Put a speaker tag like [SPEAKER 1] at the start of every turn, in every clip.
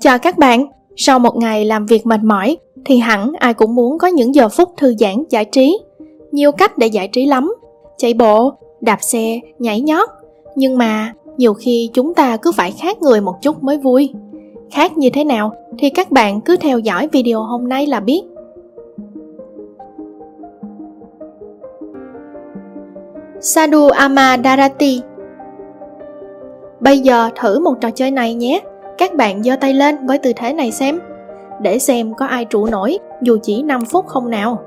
[SPEAKER 1] Chào các bạn, sau một ngày làm việc mệt mỏi thì hẳn ai cũng muốn có những giờ phút thư giãn giải trí. Nhiều cách để giải trí lắm, chạy bộ, đạp xe, nhảy nhót. Nhưng mà nhiều khi chúng ta cứ phải khác người một chút mới vui. Khác như thế nào thì các bạn cứ theo dõi video hôm nay là biết. Sadhu Amadarati Bây giờ thử một trò chơi này nhé. Các bạn giơ tay lên với tư thế này xem. Để xem có ai trụ nổi dù chỉ 5 phút không nào.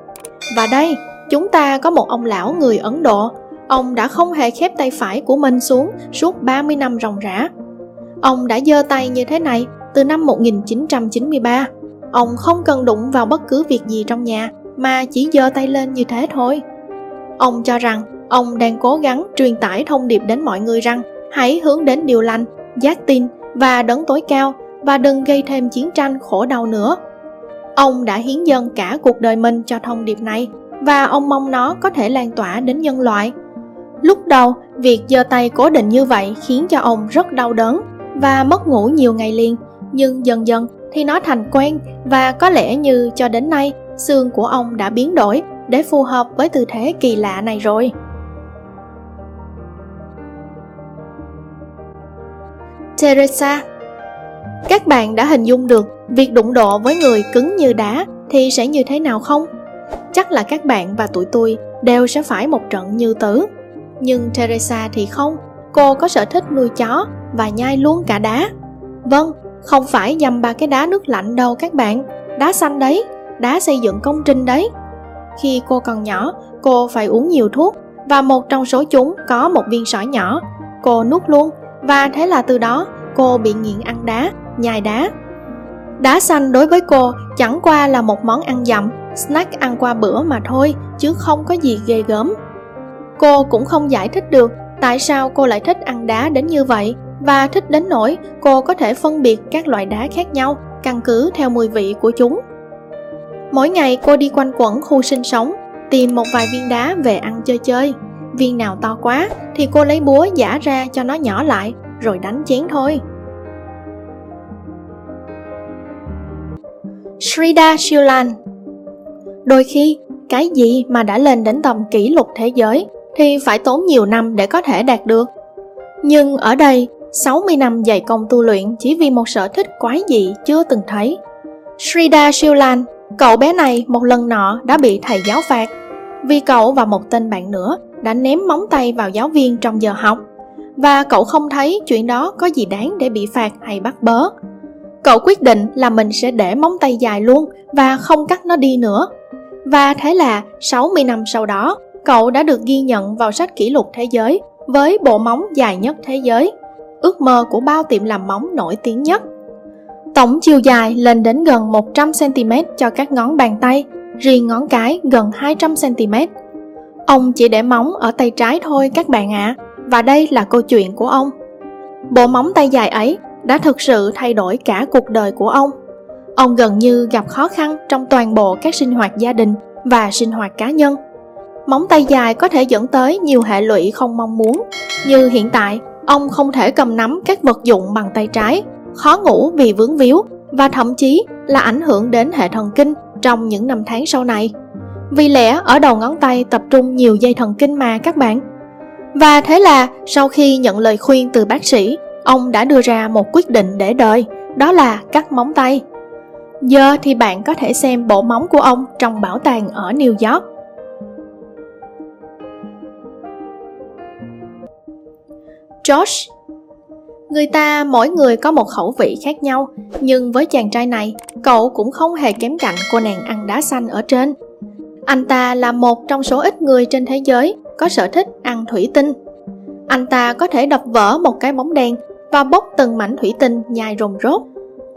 [SPEAKER 1] Và đây, chúng ta có một ông lão người Ấn Độ. Ông đã không hề khép tay phải của mình xuống suốt 30 năm ròng rã. Ông đã giơ tay như thế này từ năm 1993. Ông không cần đụng vào bất cứ việc gì trong nhà mà chỉ giơ tay lên như thế thôi. Ông cho rằng ông đang cố gắng truyền tải thông điệp đến mọi người rằng hãy hướng đến điều lành, giác tin và đấng tối cao và đừng gây thêm chiến tranh khổ đau nữa. Ông đã hiến dâng cả cuộc đời mình cho thông điệp này và ông mong nó có thể lan tỏa đến nhân loại. Lúc đầu, việc giơ tay cố định như vậy khiến cho ông rất đau đớn và mất ngủ nhiều ngày liền, nhưng dần dần thì nó thành quen và có lẽ như cho đến nay xương của ông đã biến đổi để phù hợp với tư thế kỳ lạ này rồi. Teresa Các bạn đã hình dung được việc đụng độ với người cứng như đá thì sẽ như thế nào không? Chắc là các bạn và tụi tôi đều sẽ phải một trận như tử. Nhưng Teresa thì không, cô có sở thích nuôi chó và nhai luôn cả đá. Vâng, không phải dầm ba cái đá nước lạnh đâu các bạn, đá xanh đấy, đá xây dựng công trình đấy. Khi cô còn nhỏ, cô phải uống nhiều thuốc và một trong số chúng có một viên sỏi nhỏ. Cô nuốt luôn và thế là từ đó cô bị nghiện ăn đá, nhai đá. Đá xanh đối với cô chẳng qua là một món ăn dặm, snack ăn qua bữa mà thôi, chứ không có gì ghê gớm. Cô cũng không giải thích được tại sao cô lại thích ăn đá đến như vậy và thích đến nỗi cô có thể phân biệt các loại đá khác nhau căn cứ theo mùi vị của chúng. Mỗi ngày cô đi quanh quẩn khu sinh sống, tìm một vài viên đá về ăn chơi chơi viên nào to quá thì cô lấy búa giả ra cho nó nhỏ lại rồi đánh chén thôi Srida Shilan Đôi khi, cái gì mà đã lên đến tầm kỷ lục thế giới thì phải tốn nhiều năm để có thể đạt được. Nhưng ở đây, 60 năm dày công tu luyện chỉ vì một sở thích quái dị chưa từng thấy. Srida Shilan, cậu bé này một lần nọ đã bị thầy giáo phạt vì cậu và một tên bạn nữa đã ném móng tay vào giáo viên trong giờ học và cậu không thấy chuyện đó có gì đáng để bị phạt hay bắt bớ. Cậu quyết định là mình sẽ để móng tay dài luôn và không cắt nó đi nữa. Và thế là 60 năm sau đó, cậu đã được ghi nhận vào sách kỷ lục thế giới với bộ móng dài nhất thế giới, ước mơ của bao tiệm làm móng nổi tiếng nhất. Tổng chiều dài lên đến gần 100cm cho các ngón bàn tay, riêng ngón cái gần 200cm Ông chỉ để móng ở tay trái thôi các bạn ạ, à, và đây là câu chuyện của ông. Bộ móng tay dài ấy đã thực sự thay đổi cả cuộc đời của ông. Ông gần như gặp khó khăn trong toàn bộ các sinh hoạt gia đình và sinh hoạt cá nhân. Móng tay dài có thể dẫn tới nhiều hệ lụy không mong muốn, như hiện tại ông không thể cầm nắm các vật dụng bằng tay trái, khó ngủ vì vướng víu và thậm chí là ảnh hưởng đến hệ thần kinh trong những năm tháng sau này. Vì lẽ ở đầu ngón tay tập trung nhiều dây thần kinh mà các bạn. Và thế là sau khi nhận lời khuyên từ bác sĩ, ông đã đưa ra một quyết định để đời, đó là cắt móng tay. Giờ thì bạn có thể xem bộ móng của ông trong bảo tàng ở New York. Josh Người ta mỗi người có một khẩu vị khác nhau, nhưng với chàng trai này, cậu cũng không hề kém cạnh cô nàng ăn đá xanh ở trên. Anh ta là một trong số ít người trên thế giới có sở thích ăn thủy tinh. Anh ta có thể đập vỡ một cái bóng đèn và bốc từng mảnh thủy tinh nhai rồng rốt.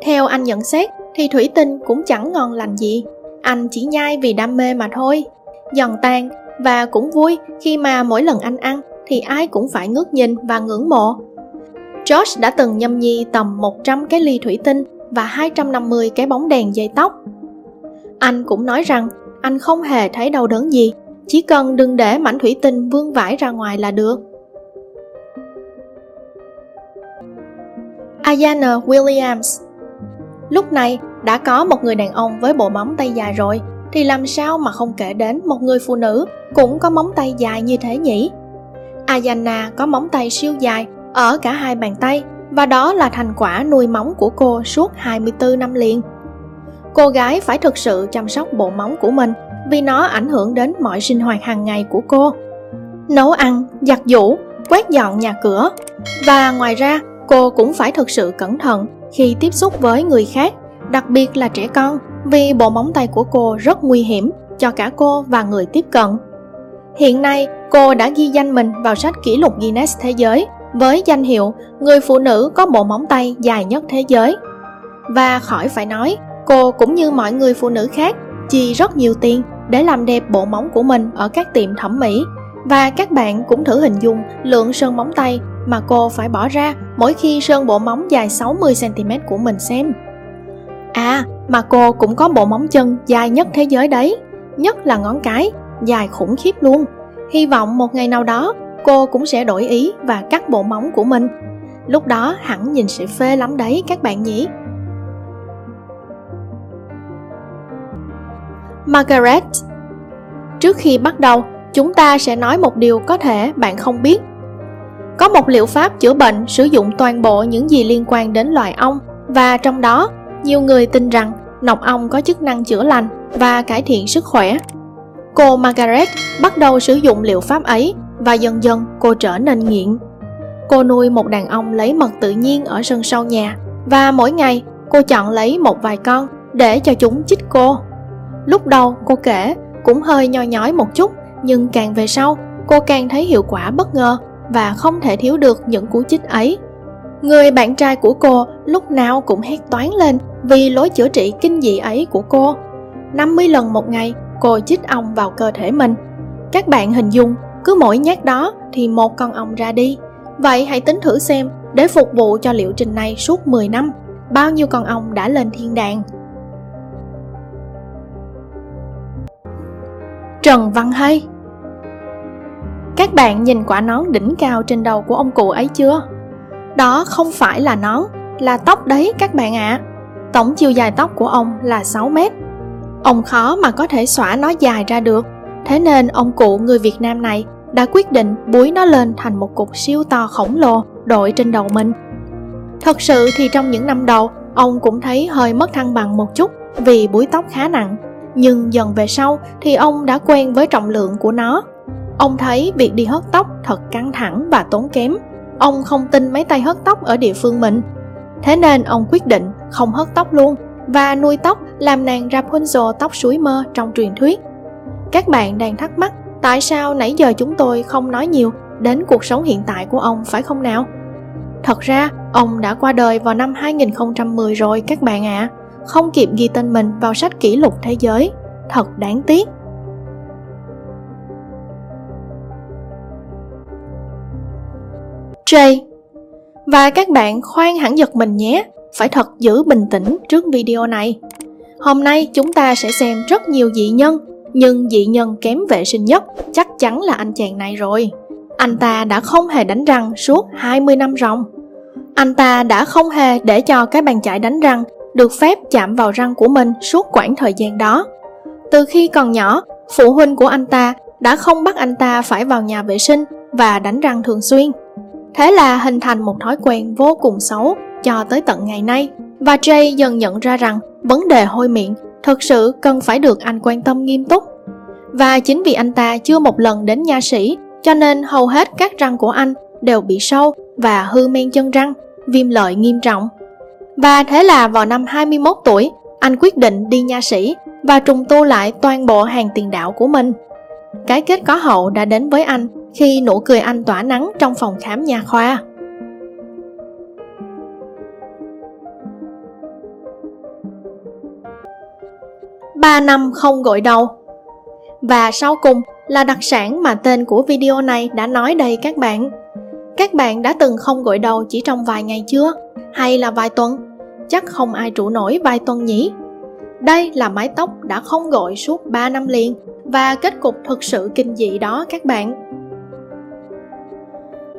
[SPEAKER 1] Theo anh nhận xét, thì thủy tinh cũng chẳng ngon lành gì. Anh chỉ nhai vì đam mê mà thôi. Giòn tan và cũng vui khi mà mỗi lần anh ăn thì ai cũng phải ngước nhìn và ngưỡng mộ. George đã từng nhâm nhi tầm 100 cái ly thủy tinh và 250 cái bóng đèn dây tóc. Anh cũng nói rằng anh không hề thấy đau đớn gì, chỉ cần đừng để mảnh thủy tinh vương vãi ra ngoài là được. Ayana Williams Lúc này đã có một người đàn ông với bộ móng tay dài rồi thì làm sao mà không kể đến một người phụ nữ cũng có móng tay dài như thế nhỉ? Ayana có móng tay siêu dài ở cả hai bàn tay và đó là thành quả nuôi móng của cô suốt 24 năm liền. Cô gái phải thực sự chăm sóc bộ móng của mình vì nó ảnh hưởng đến mọi sinh hoạt hàng ngày của cô. Nấu ăn, giặt giũ, quét dọn nhà cửa và ngoài ra cô cũng phải thực sự cẩn thận khi tiếp xúc với người khác, đặc biệt là trẻ con vì bộ móng tay của cô rất nguy hiểm cho cả cô và người tiếp cận. Hiện nay, cô đã ghi danh mình vào sách kỷ lục Guinness Thế giới với danh hiệu người phụ nữ có bộ móng tay dài nhất thế giới. Và khỏi phải nói, cô cũng như mọi người phụ nữ khác chi rất nhiều tiền để làm đẹp bộ móng của mình ở các tiệm thẩm mỹ. Và các bạn cũng thử hình dung lượng sơn móng tay mà cô phải bỏ ra mỗi khi sơn bộ móng dài 60cm của mình xem. À, mà cô cũng có bộ móng chân dài nhất thế giới đấy, nhất là ngón cái, dài khủng khiếp luôn. Hy vọng một ngày nào đó cô cũng sẽ đổi ý và cắt bộ móng của mình. Lúc đó hẳn nhìn sẽ phê lắm đấy các bạn nhỉ. Margaret Trước khi bắt đầu, chúng ta sẽ nói một điều có thể bạn không biết. Có một liệu pháp chữa bệnh sử dụng toàn bộ những gì liên quan đến loài ong và trong đó, nhiều người tin rằng nọc ong có chức năng chữa lành và cải thiện sức khỏe. Cô Margaret bắt đầu sử dụng liệu pháp ấy và dần dần, cô trở nên nghiện. Cô nuôi một đàn ong lấy mật tự nhiên ở sân sau nhà và mỗi ngày, cô chọn lấy một vài con để cho chúng chích cô. Lúc đầu, cô kể cũng hơi nho nhói một chút, nhưng càng về sau, cô càng thấy hiệu quả bất ngờ và không thể thiếu được những cú chích ấy. Người bạn trai của cô lúc nào cũng hét toán lên vì lối chữa trị kinh dị ấy của cô. 50 lần một ngày, cô chích ong vào cơ thể mình. Các bạn hình dung cứ mỗi nhát đó thì một con ong ra đi. Vậy hãy tính thử xem để phục vụ cho liệu trình này suốt 10 năm, bao nhiêu con ong đã lên thiên đàng. Trần Văn Hay Các bạn nhìn quả nón đỉnh cao trên đầu của ông cụ ấy chưa? Đó không phải là nón, là tóc đấy các bạn ạ. À. Tổng chiều dài tóc của ông là 6 mét. Ông khó mà có thể xõa nó dài ra được, thế nên ông cụ người Việt Nam này đã quyết định búi nó lên thành một cục siêu to khổng lồ đội trên đầu mình. Thật sự thì trong những năm đầu, ông cũng thấy hơi mất thăng bằng một chút vì búi tóc khá nặng. Nhưng dần về sau thì ông đã quen với trọng lượng của nó. Ông thấy việc đi hớt tóc thật căng thẳng và tốn kém. Ông không tin mấy tay hớt tóc ở địa phương mình. Thế nên ông quyết định không hớt tóc luôn và nuôi tóc làm nàng Rapunzel tóc suối mơ trong truyền thuyết. Các bạn đang thắc mắc tại sao nãy giờ chúng tôi không nói nhiều đến cuộc sống hiện tại của ông, phải không nào? Thật ra, ông đã qua đời vào năm 2010 rồi, các bạn ạ. À không kịp ghi tên mình vào sách kỷ lục thế giới. Thật đáng tiếc. J. Và các bạn khoan hẳn giật mình nhé. Phải thật giữ bình tĩnh trước video này. Hôm nay chúng ta sẽ xem rất nhiều dị nhân nhưng dị nhân kém vệ sinh nhất chắc chắn là anh chàng này rồi Anh ta đã không hề đánh răng suốt 20 năm ròng Anh ta đã không hề để cho cái bàn chải đánh răng được phép chạm vào răng của mình suốt quãng thời gian đó. Từ khi còn nhỏ, phụ huynh của anh ta đã không bắt anh ta phải vào nhà vệ sinh và đánh răng thường xuyên. Thế là hình thành một thói quen vô cùng xấu cho tới tận ngày nay. Và Jay dần nhận ra rằng vấn đề hôi miệng thực sự cần phải được anh quan tâm nghiêm túc. Và chính vì anh ta chưa một lần đến nha sĩ, cho nên hầu hết các răng của anh đều bị sâu và hư men chân răng, viêm lợi nghiêm trọng. Và thế là vào năm 21 tuổi, anh quyết định đi nha sĩ và trùng tu lại toàn bộ hàng tiền đạo của mình. Cái kết có hậu đã đến với anh khi nụ cười anh tỏa nắng trong phòng khám nha khoa. Ba năm không gội đầu Và sau cùng là đặc sản mà tên của video này đã nói đầy các bạn. Các bạn đã từng không gội đầu chỉ trong vài ngày chưa? Hay là vài tuần? Chắc không ai trụ nổi vài tuần nhỉ? Đây là mái tóc đã không gội suốt 3 năm liền và kết cục thực sự kinh dị đó các bạn.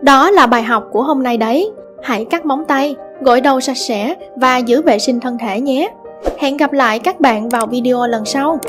[SPEAKER 1] Đó là bài học của hôm nay đấy. Hãy cắt móng tay, gội đầu sạch sẽ và giữ vệ sinh thân thể nhé. Hẹn gặp lại các bạn vào video lần sau.